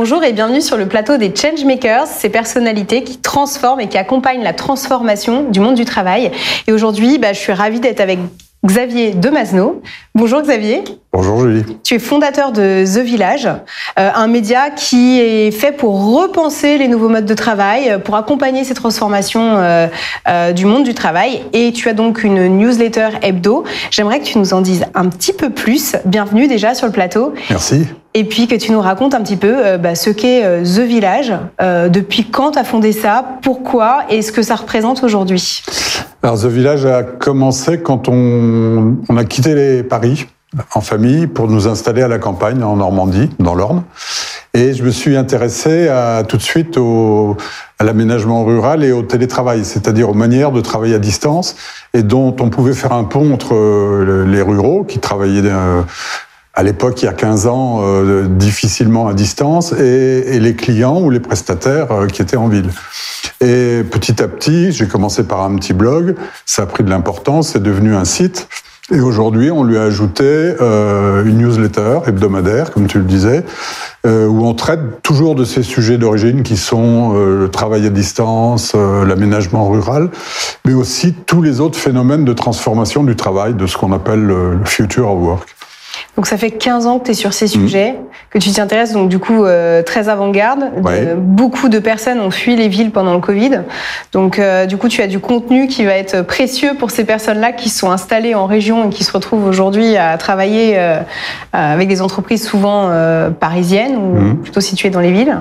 Bonjour et bienvenue sur le plateau des Changemakers, ces personnalités qui transforment et qui accompagnent la transformation du monde du travail. Et aujourd'hui, bah, je suis ravie d'être avec Xavier Demazno. Bonjour Xavier. Bonjour Julie. Tu es fondateur de The Village, euh, un média qui est fait pour repenser les nouveaux modes de travail, pour accompagner ces transformations euh, euh, du monde du travail. Et tu as donc une newsletter hebdo. J'aimerais que tu nous en dises un petit peu plus. Bienvenue déjà sur le plateau. Merci. Et puis que tu nous racontes un petit peu bah, ce qu'est The Village, depuis quand tu as fondé ça, pourquoi et ce que ça représente aujourd'hui. Alors The Village a commencé quand on, on a quitté les Paris en famille pour nous installer à la campagne en Normandie, dans l'Orne. Et je me suis intéressé tout de suite à l'aménagement rural et au télétravail, c'est-à-dire aux manières de travailler à distance et dont on pouvait faire un pont entre euh, les ruraux qui travaillaient euh, à l'époque, il y a 15 ans, euh, difficilement à distance, et, les clients ou les prestataires qui étaient en ville. Et petit à petit, j'ai commencé par un petit blog, ça a pris de l'importance, c'est devenu un site. Et aujourd'hui, on lui a ajouté euh, une newsletter hebdomadaire, comme tu le disais, euh, où on traite toujours de ces sujets d'origine qui sont euh, le travail à distance, euh, l'aménagement rural, mais aussi tous les autres phénomènes de transformation du travail, de ce qu'on appelle le future of work. Donc ça fait 15 ans que tu es sur ces mmh. sujets, que tu t'y intéresses, donc du coup euh, très avant-garde. Ouais. beaucoup de personnes ont fui les villes pendant le Covid. Donc euh, du coup tu as du contenu qui va être précieux pour ces personnes-là qui sont installées en région et qui se retrouvent aujourd'hui à travailler euh, avec des entreprises souvent euh, parisiennes ou mmh. plutôt situées dans les villes.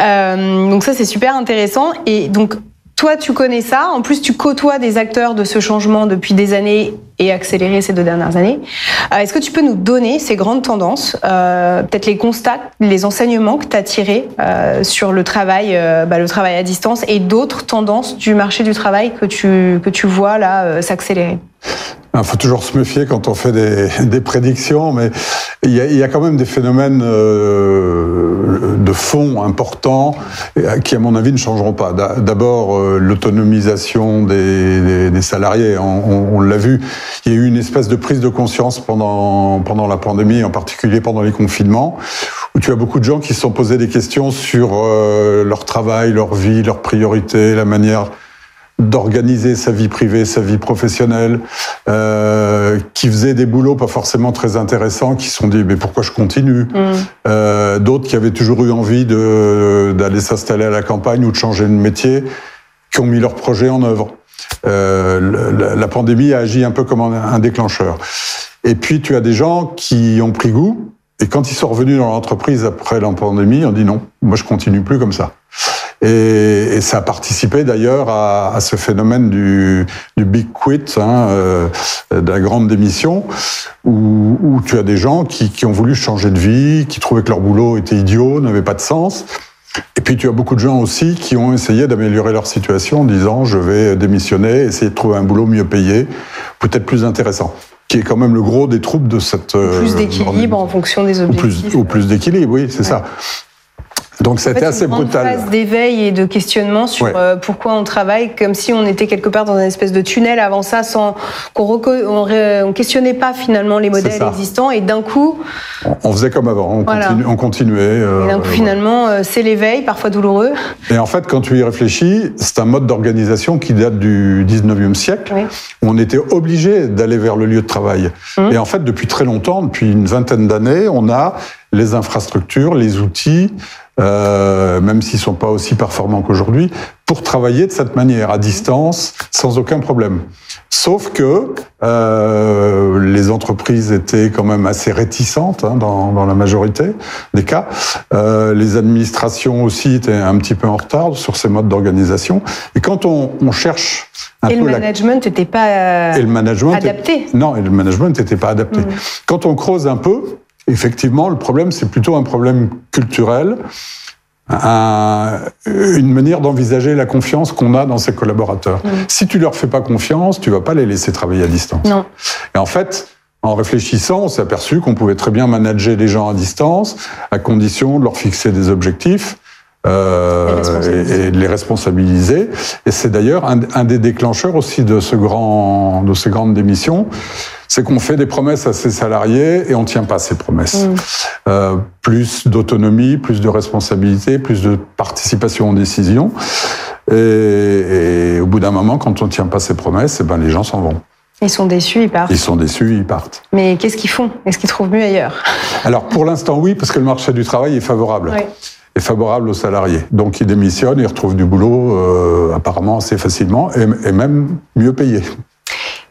Euh, donc ça c'est super intéressant. Et donc toi, tu connais ça. En plus, tu côtoies des acteurs de ce changement depuis des années et accéléré ces deux dernières années. Euh, Est-ce que tu peux nous donner ces grandes tendances, euh, peut-être les constats, les enseignements que tu as tirés euh, sur le travail, euh, bah, le travail à distance et d'autres tendances du marché du travail que tu, que tu vois là euh, s'accélérer? Il faut toujours se méfier quand on fait des, des prédictions, mais il y, a, il y, a, quand même des phénomènes euh, de fond importants qui, à mon avis, ne changeront pas. D'abord, euh, l'autonomisation des, des, des, salariés. On, on, on l'a vu, il y a eu une espèce de prise de conscience pendant, pendant la pandémie, en particulier pendant les confinements, où tu as beaucoup de gens qui se sont posés des questions sur euh, leur travail, leur vie, leurs priorités, la manière d'organiser sa vie privée, sa vie professionnelle, euh, qui faisaient des boulots pas forcément très intéressants, qui se sont dit mais pourquoi je continue mm. euh, D'autres qui avaient toujours eu envie d'aller s'installer à la campagne ou de changer de métier, qui ont mis leur projet en œuvre. Euh, la, la, pandémie a agi un peu comme un déclencheur. Et puis tu as des gens qui ont pris goût et quand ils sont revenus dans l'entreprise après la pandémie, on dit non, moi je continue plus comme ça. Et, et, ça a participé d'ailleurs à, à, ce phénomène du, du big quit, hein, euh, de la grande démission, où, où, tu as des gens qui, qui, ont voulu changer de vie, qui trouvaient que leur boulot était idiot, n'avait pas de sens. Et puis tu as beaucoup de gens aussi qui ont essayé d'améliorer leur situation en disant je vais démissionner, essayer de trouver un boulot mieux payé, peut-être plus intéressant qui est quand même le gros des troupes de cette... Plus d'équilibre en fonction des objectifs. Ou plus, plus d'équilibre, oui, c'est ouais. ça. Donc c'était en fait, assez une brutal. Une phase d'éveil et de questionnement sur Ouais. euh, pourquoi on travaille, comme si on était quelque part dans une espèce de tunnel avant ça, sans qu'on on questionnait pas finalement les modèles existants. Et d'un coup, On, faisait comme avant, on, Voilà. continu- on continuait. euh, et d'un coup finalement, euh, c'est l'éveil, parfois douloureux. Et en fait, quand tu y réfléchis, c'est un mode d'organisation qui date du 19e siècle, Oui. où on était obligé d'aller vers le lieu de travail. Mhm. Et en fait, depuis très longtemps, depuis une vingtaine d'années, on a les infrastructures, les outils, euh, même s'ils sont pas aussi performants qu'aujourd'hui, pour travailler de cette manière, à distance, sans aucun problème. Sauf que euh, les entreprises étaient quand même assez réticentes hein, dans, dans, la majorité des cas. Euh, les administrations aussi étaient un petit peu en retard sur ces modes d'organisation. Et quand on, on cherche un et peu le management n'était pas et le management adapté. Non, et le management n'était pas adapté. Mhm. Quand on creuse un peu, effectivement, le problème, c'est plutôt un problème culturel, un- une manière d'envisager la confiance qu'on a dans ses collaborateurs. Mhm. Si tu leur fais pas confiance, tu vas pas les laisser travailler à distance. Non. Et en fait, en réfléchissant, on s'est aperçu qu'on pouvait très bien manager les gens à distance, à condition de leur fixer des objectifs. Euh, et, les responsabiliser. Et c'est d'ailleurs un, des déclencheurs aussi de ce grand, de ces grandes démissions, c'est qu'on fait des promesses à ses salariés et on tient pas ces promesses. Mm. Euh, plus d'autonomie, plus de responsabilité, plus de participation aux décisions. Et, au bout d'un moment, quand on tient pas ses promesses, eh ben les gens s'en vont. Ils sont déçus, ils partent. Ils sont déçus, ils partent. Mais qu'est-ce qu'ils font? Est-ce qu'ils trouvent mieux ailleurs? Alors pour l'instant oui, parce que le marché du travail est favorable. Oui. Est favorable aux salariés. Donc ils démissionnent, ils retrouvent du boulot euh, apparemment assez facilement et, et même mieux payé.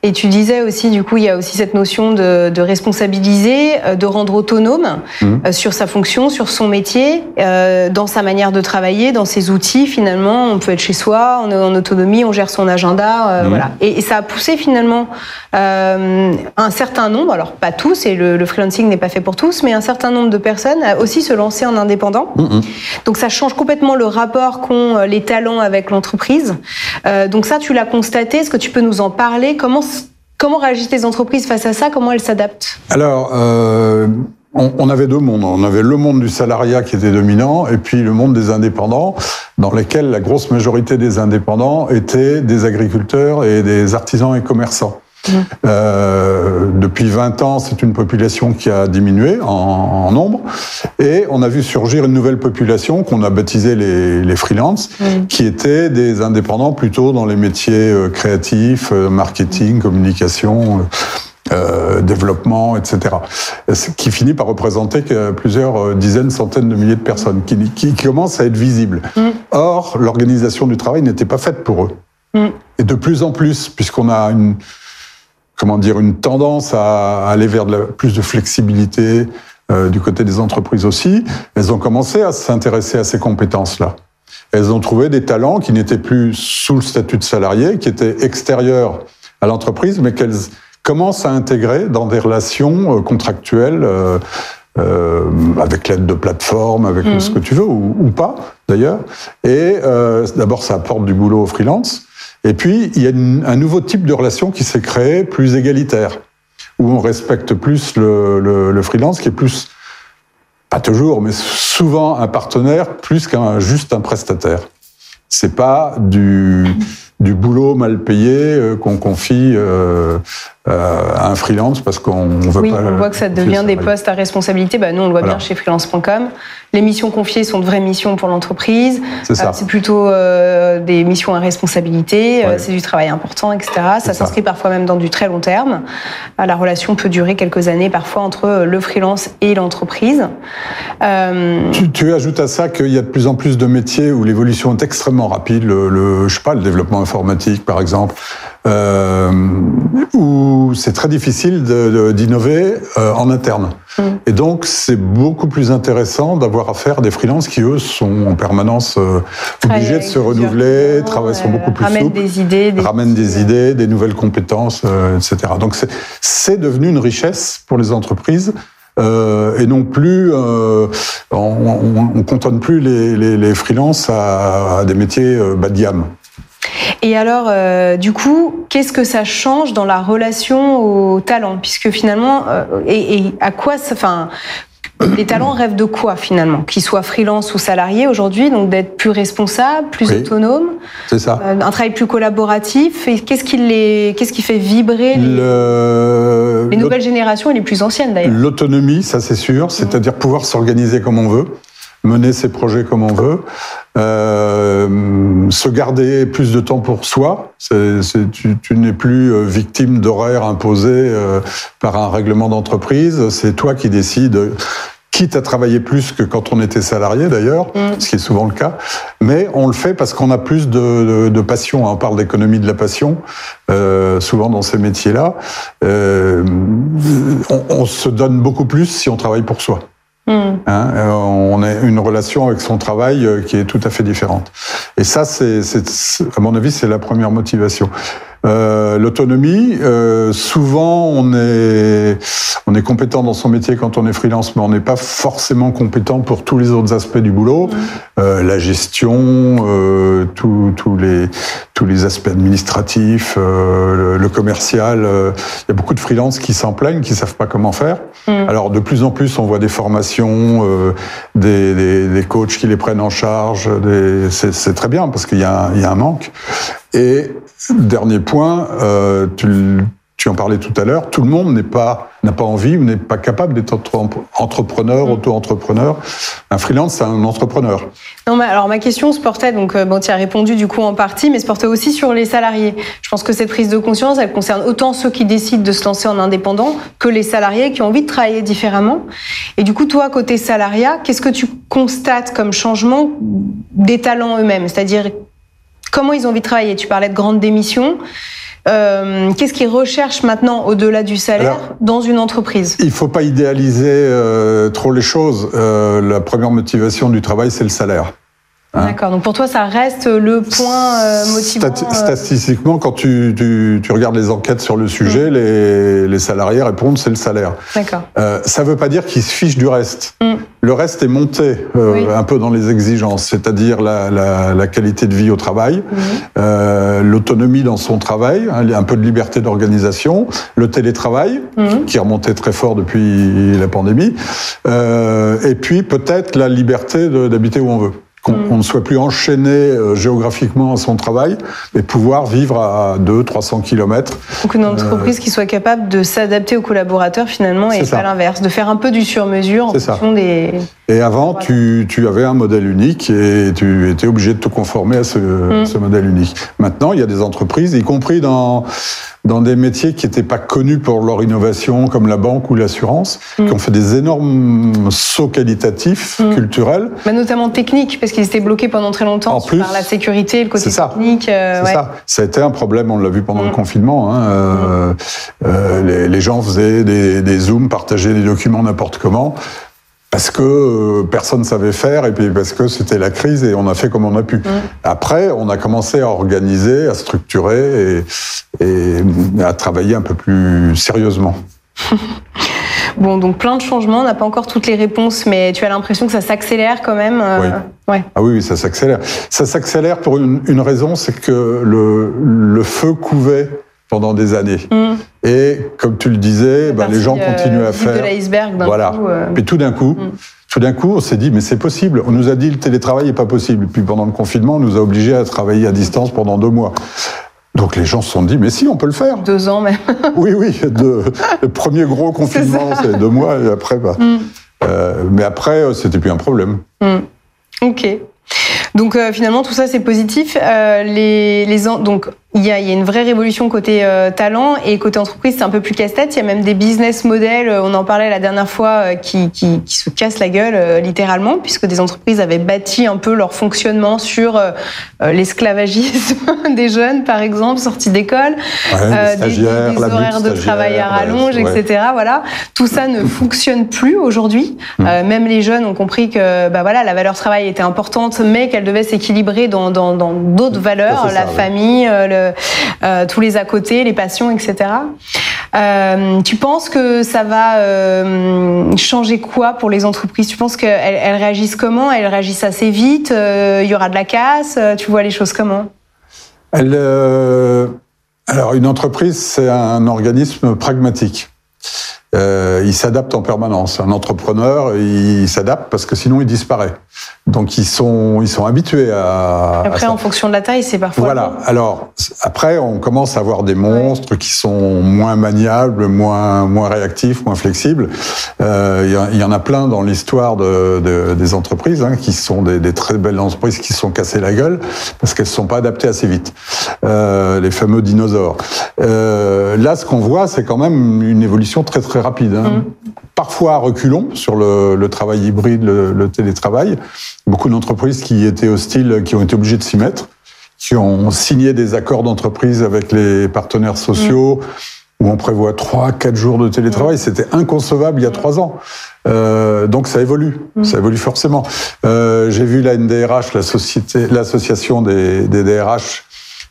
Et tu disais aussi, du coup, il y a aussi cette notion de, de responsabiliser, euh, de rendre autonome mmh. euh, sur sa fonction, sur son métier, euh, dans sa manière de travailler, dans ses outils. Finalement, on peut être chez soi, on est en autonomie, on gère son agenda, mmh. voilà. Et, et, ça a poussé finalement euh, un certain nombre, alors pas tous, et le, le freelancing n'est pas fait pour tous, mais un certain nombre de personnes à aussi se lancer en indépendant. Mmh. Donc ça change complètement le rapport qu'ont les talents avec l'entreprise. Donc ça, tu l'as constaté. Est-ce que tu peux nous en parler? Comment Comment réagissent les entreprises face à ça? Comment elles s'adaptent? Alors, euh, on, avait deux mondes. On avait le monde du salariat qui était dominant et puis le monde des indépendants, dans lequel la grosse majorité des indépendants étaient des agriculteurs et des artisans et commerçants. Euh, depuis 20 ans, c'est une population qui a diminué en, nombre. Et on a vu surgir une nouvelle population qu'on a baptisée les, les freelances, qui étaient des indépendants plutôt dans les métiers euh, créatifs, euh, marketing, communication. Euh, développement, etc. Ce qui finit par représenter plusieurs dizaines, centaines de milliers de personnes qui, qui, commencent à être visibles. Mm. Or, l'organisation du travail n'était pas faite pour eux. Mm. Et de plus en plus, puisqu'on a une, comment dire, une tendance à aller vers de plus de flexibilité euh, du côté des entreprises aussi. Elles ont commencé à s'intéresser à ces compétences-là. Elles ont trouvé des talents qui n'étaient plus sous le statut de salarié, qui étaient extérieurs à l'entreprise, mais qu'elles commencent à intégrer dans des relations euh, contractuelles euh, euh, avec l'aide de plateformes, avec mmh. ce que tu veux, ou, ou pas d'ailleurs. Et euh, d'abord, ça apporte du boulot aux freelance. Et puis, il y a un nouveau type de relation qui s'est créé, plus égalitaire, où on respecte plus le, le, le, freelance, qui est plus, pas toujours, mais souvent un partenaire, plus qu'un juste un prestataire. C'est pas du, du boulot mal payé euh, qu'on confie euh, euh, à un freelance parce qu'on veut oui, on voit que ça devient des postes à responsabilité. Bah, nous, on le voit bien chez freelance.com. Les missions confiées sont de vraies missions pour l'entreprise. C'est ça. c'est plutôt des missions à responsabilité. C'est du travail important, etc. Ça s'inscrit parfois même dans du très long terme. La relation peut durer quelques années parfois entre le freelance et l'entreprise. Tu, tu, ajoutes à ça qu'il y a de plus en plus de métiers où l'évolution est extrêmement rapide. Le, le, je sais pas, le développement informatique, par exemple, euh, où c'est très difficile d'innover euh, en interne. Mm. Et donc, c'est beaucoup plus intéressant d'avoir affaire à des freelances qui, eux, sont en permanence euh, obligés de se renouveler, travaillent, sont beaucoup plus souples, des idées, des ramènent des idées, des nouvelles compétences, euh, etc. Donc, c'est devenu une richesse pour les entreprises. Euh, et non plus, euh, on, ne cantonne plus les, les, les freelances à, à, des métiers bas de gamme. Et alors, euh, du coup, qu'est-ce que ça change dans la relation au talent? Puisque finalement, euh, et, et, à quoi ça. Enfin, les talents rêvent de quoi finalement? Qu'ils soient freelance ou salariés aujourd'hui, donc d'être plus responsables, plus oui, autonomes. C'est ça. Euh, un travail plus collaboratif. Et qu'est-ce qui les, qu'est-ce qui fait vibrer les, Le... les nouvelles générations et les plus anciennes d'ailleurs? L'autonomie, ça c'est sûr. C'est-à-dire pouvoir s'organiser comme on veut mener ses projets comme on veut, euh, se garder plus de temps pour soi. Tu, tu n'es plus euh, victime d'horaires imposés euh, par un règlement d'entreprise. C'est toi qui décides quitte à travailler plus que quand on était salarié d'ailleurs, mm. ce qui est souvent le cas, mais on le fait parce qu'on a plus de, de, de passion. On parle d'économie de la passion, euh, souvent dans ces métiers-là. Euh, on, on se donne beaucoup plus si on travaille pour soi. Mm. Hein, euh, on a une relation avec son travail euh, qui est tout à fait différente. Et ça, c'est, à mon avis, c'est la première motivation. Euh, L'autonomie, euh, souvent on est on est compétent dans son métier quand on est freelance, mais on n'est pas forcément compétent pour tous les autres aspects du boulot, euh, la gestion, tous les tous les aspects administratifs, le, commercial. Il y a beaucoup de freelances qui s'en plaignent, qui savent pas comment faire. Mm. Alors de plus en plus, on voit des formations, des, des, des, coachs qui les prennent en charge. C'est très bien parce qu'il y, y, a un manque. Et dernier point, euh, tu, tu en parlais tout à l'heure, tout le monde n'est pas n'a pas envie ou n'est pas capable d'être entrepreneur, mm. auto-entrepreneur. Un freelance, c'est un entrepreneur. Non, mais alors ma question se portait donc euh, bon, tu as répondu du coup en partie, mais se portait aussi sur les salariés. Je pense que cette prise de conscience, elle concerne autant ceux qui décident de se lancer en indépendant que les salariés qui ont envie de travailler différemment. Et du coup, toi, côté salariat, qu'est-ce que tu constates comme changement des talents eux-mêmes? C'est-à-dire comment ils ont envie de travailler? Tu parlais de grandes démissions. Euh, Qu'est-ce qu'ils recherchent maintenant au-delà du salaire dans une entreprise? Il ne faut pas idéaliser euh, trop les choses. Euh, la première motivation du travail, c'est le salaire. Hein D'accord. Donc pour toi, ça reste le point euh, motivant. Euh, statistiquement, quand tu, tu, tu, regardes les enquêtes sur le sujet, mm. les, les, salariés répondent c'est le salaire. D'accord. Euh, ça ne veut pas dire qu'ils se fichent du reste. Mm. Le reste est monté euh, un peu dans les exigences, c'est-à-dire la, la, la, qualité de vie au travail, mm. euh, l'autonomie dans son travail, hein, un peu de liberté d'organisation, le télétravail qui est remonté très fort depuis la pandémie, et puis peut-être la liberté d'habiter où on veut qu'on mm. ne soit plus enchaîné euh, géographiquement à son travail, mais pouvoir vivre à 200-300 km. Donc une entreprise qui soit capable de s'adapter aux collaborateurs finalement et pas l'inverse, de faire un peu du sur-mesure en fonction des... Et avant, tu, tu, avais un modèle unique et tu étais obligé de te conformer à ce, mm. ce modèle unique. Maintenant, il y a des entreprises, y compris dans dans des métiers qui n'étaient pas connus pour leur innovation, comme la banque ou l'assurance, mm. qui ont fait des énormes sauts qualitatifs, mm. culturels. Mais notamment techniques, parce qu'ils étaient bloqués pendant très longtemps par la sécurité, le côté technique. Euh, c'est ça. Ça a été un problème, on l'a vu pendant le confinement. Hein, euh, euh, les, les, gens faisaient des, des zooms, partageaient des documents n'importe comment parce que euh, personne ne savait faire et puis parce que c'était la crise et on a fait comme on a pu. Après, on a commencé à organiser, à structurer et, et à travailler un peu plus sérieusement. bon, donc plein de changements, on n'a pas encore toutes les réponses, mais tu as l'impression que ça s'accélère quand même. Euh, oui. Ouais. Ah oui, ça s'accélère. Ça s'accélère pour une, une raison, c'est que le, le feu couvait pendant des années. Mm. Et comme tu le disais, ben, les gens continuent à faire. de l'iceberg Voilà. Coup, euh... Et tout d'un coup, mm. tout d'un coup, on s'est dit mais c'est possible. On nous a dit le télétravail est pas possible. Puis pendant le confinement, on nous a obligés à travailler à distance pendant deux mois. Donc les gens se sont dit, mais si, on peut le faire. Deux ans même. oui, oui. le premier gros confinement, c'est deux mois, et après, bah, mm. euh, mais après, euh, c'était plus un problème. Mm. Ok. Donc euh, finalement, tout ça, c'est positif. Euh, les, les, donc il y, a, il y a, une vraie révolution côté euh, talent et côté entreprise, c'est un peu plus casse-tête. Il y a même des business models, euh, on en parlait la dernière fois, euh, qui, qui, qui, se cassent la gueule euh, littéralement, puisque des entreprises avaient bâti un peu leur fonctionnement sur l'esclavagisme des jeunes, par exemple, sortis d'école, ouais, des, des, horaires de travail à rallonge, ouais. etc. Voilà, tout ça ne fonctionne plus aujourd'hui. Mmh. même les jeunes ont compris que, bah voilà, la valeur travail était importante, mais qu'elle devait s'équilibrer dans d'autres dans, dans valeurs, la famille, le tous les à côté, les passions, etc. Euh, tu penses que ça va euh, changer quoi pour les entreprises? Tu penses qu'elles elles réagissent comment? Elles réagissent assez vite euh, Il y aura de la casse Tu vois les choses comment? Alors, une entreprise, c'est un organisme pragmatique. Euh, il s'adapte en permanence. Un entrepreneur, il s'adapte parce que sinon il disparaît. Donc ils sont ils sont habitués à. Après, à en fonction de la taille, c'est parfois. Voilà. Alors après, on commence à avoir des monstres ouais. qui sont moins maniables, moins moins réactifs, moins flexibles. Euh, il y, en a plein dans l'histoire de, de, des entreprises hein, qui sont des, des, très belles entreprises qui se sont cassées la gueule parce qu'elles ne sont pas adaptées assez vite. Euh, les fameux dinosaures. Euh, là, ce qu'on voit, c'est quand même une évolution très très rapide. Hein. Mmh. Parfois reculons sur le, le travail hybride, le, le télétravail. Beaucoup d'entreprises qui étaient hostiles, qui ont été obligées de s'y mettre, qui ont signé des accords d'entreprise avec les partenaires sociaux. Mmh où on prévoit trois, quatre jours de télétravail. C'était inconcevable il y a trois ans. Euh, donc ça évolue, mmh. ça évolue forcément. Euh, J'ai vu la NDRH, l'association des, des, DRH,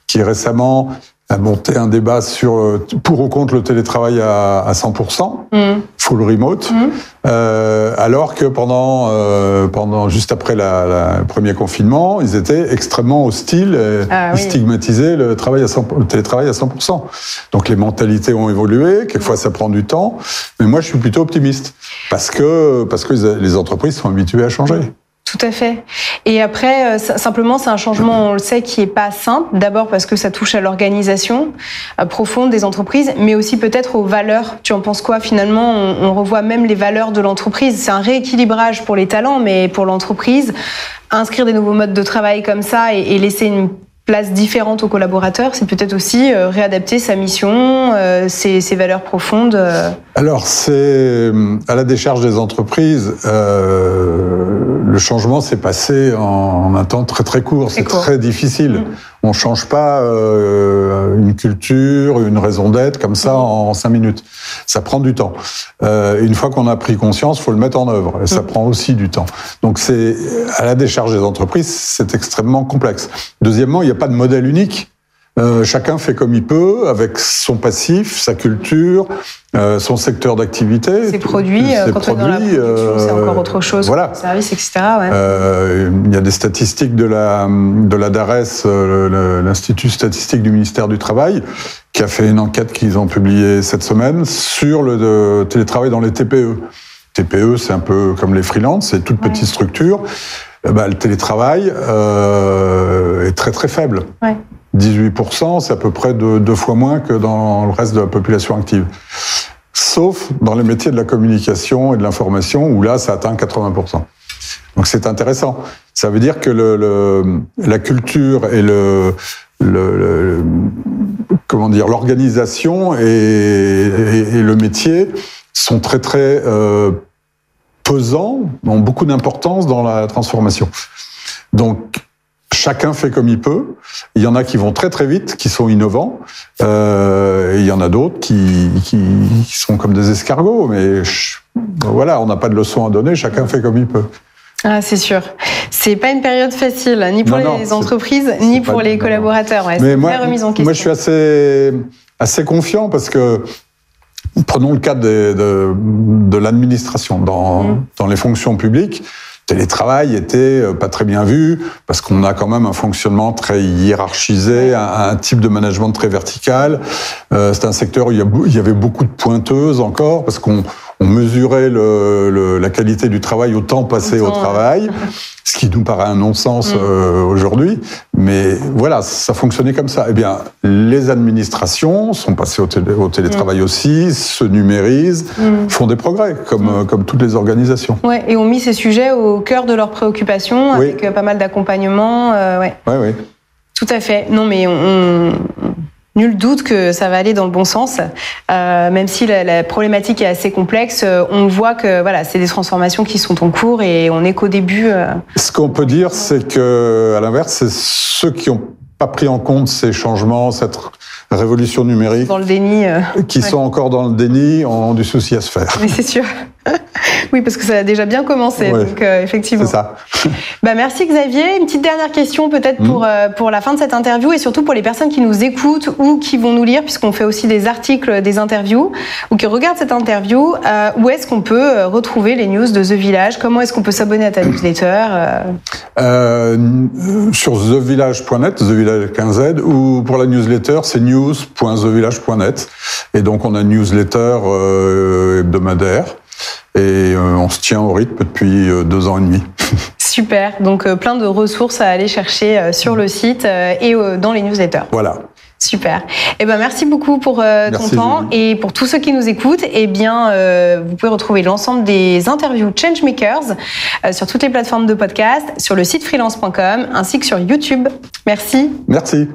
qui récemment a monté un débat sur pour ou contre le télétravail à, à 100%, mmh. full remote, mmh. euh, alors que pendant, euh, pendant juste après la, la, le premier confinement, ils étaient extrêmement hostiles, et ah, oui. stigmatisaient le, travail à 100, le télétravail à 100%. Donc les mentalités ont évolué, quelquefois ça prend du temps, mais moi je suis plutôt optimiste, parce que, parce que les entreprises sont habituées à changer. Tout à fait. Et après, euh, simplement, c'est un changement, on le sait, qui est pas simple. D'abord parce que ça touche à l'organisation euh, profonde des entreprises, mais aussi peut-être aux valeurs. Tu en penses quoi finalement? On, revoit même les valeurs de l'entreprise. C'est un rééquilibrage pour les talents, mais pour l'entreprise, inscrire des nouveaux modes de travail comme ça et, laisser une place différente aux collaborateurs, c'est peut-être aussi euh, réadapter sa mission, ses, valeurs profondes. Euh. Alors, c'est à la décharge des entreprises. Euh, le changement s'est passé en un temps très très court. C'est très difficile. Mmh. On change pas euh, une culture, une raison d'être comme ça en cinq minutes. Ça prend du temps. Euh, une fois qu'on a pris conscience, faut le mettre en œuvre. Et ça mm. prend aussi du temps. Donc c'est à la décharge des entreprises, c'est extrêmement complexe. Deuxièmement, il n'y a pas de modèle unique. Euh, chacun fait comme il peut, avec son passif, sa culture, euh, son secteur d'activité. Ses produits, euh, ses quand produits, on est dans c'est encore autre chose. Voilà. Services, etc. Ouais. il y a des statistiques de la de la DARES, l'Institut statistique du ministère du Travail, qui a fait une enquête qu'ils ont publiée cette semaine sur le télétravail dans les TPE. TPE, c'est un peu comme les freelances, c'est toute petite structure. Bah, le télétravail est très très faible. Ouais. 18%, c'est à peu près deux, fois moins que dans le reste de la population active. Sauf dans les métiers de la communication et de l'information, où là, ça atteint 80%. Donc c'est intéressant. Ça veut dire que le, le, la culture et le, le, comment dire l'organisation et, et, le métier sont très très euh, pesants, ont beaucoup d'importance dans la transformation. Donc chacun fait comme il peut. Il y en a qui vont très très vite, qui sont innovants. Euh, et il y en a d'autres qui, qui, qui, sont comme des escargots. Mais voilà, on n'a pas de leçon à donner, chacun fait comme il peut. Ah, c'est sûr. C'est pas une période facile, ni pour non, les non, entreprises, ni pour les collaborateurs. Ouais, mais moi, remise en question. moi, je suis assez, assez confiant parce que prenons le cas de, de, de l'administration dans, mmh. dans les fonctions publiques télétravail était euh, pas très bien vu parce qu'on a quand même un fonctionnement très hiérarchisé, un, un type de management très vertical. Euh, c'est un secteur où il y, avait beaucoup de pointeuses encore parce qu'on on mesurait le, le, la qualité du travail au temps passé au, temps, au travail, ce qui nous paraît un non-sens mmh. euh, aujourd'hui. Mais voilà, ça fonctionnait comme ça. Eh bien, les administrations sont passées au, télé, au télétravail mmh. aussi, se numérisent, mmh. font des progrès, comme, comme toutes les organisations. Ouais, et ont mis ces sujets au cœur de leurs préoccupations, oui. avec euh, pas mal d'accompagnement. Euh, ouais. ouais, ouais. Tout à fait. Non, mais on, on Nul doute que ça va aller dans le bon sens, euh, même si la, la, problématique est assez complexe. Euh, on voit que voilà, c'est des transformations qui sont en cours et on est qu'au début. Euh... Ce qu'on peut dire, c'est que, à l'inverse, c'est ceux qui n'ont pas pris en compte ces changements, cette révolution numérique, dans le déni, euh, qui ouais. sont encore dans le déni, ont du souci à se faire. Mais c'est sûr. Oui, parce que ça a déjà bien commencé, ouais, donc euh, effectivement. C'est ça. bah, merci Xavier. Une petite dernière question peut-être mmh. pour, euh, pour la fin de cette interview et surtout pour les personnes qui nous écoutent ou qui vont nous lire, puisqu'on fait aussi des articles, des interviews, ou qui regardent cette interview. Où est-ce qu'on peut retrouver les news de The Village? Comment est-ce qu'on peut s'abonner à ta newsletter? Sur thevillage.net, The Village 15Z, ou pour la newsletter, c'est news.thevillage.net. Et donc on a une newsletter hebdomadaire et euh, on se tient au rythme depuis euh, deux ans et demi. Super, donc euh, plein de ressources à aller chercher sur le site et dans les newsletters. Voilà. Super. Eh ben merci beaucoup pour euh, ton merci, temps Julie. et pour tous ceux qui nous écoutent. Eh bien, euh, vous pouvez retrouver l'ensemble des interviews Changemakers euh, sur toutes les plateformes de podcast, sur le site freelance.com ainsi que sur YouTube. Merci. Merci.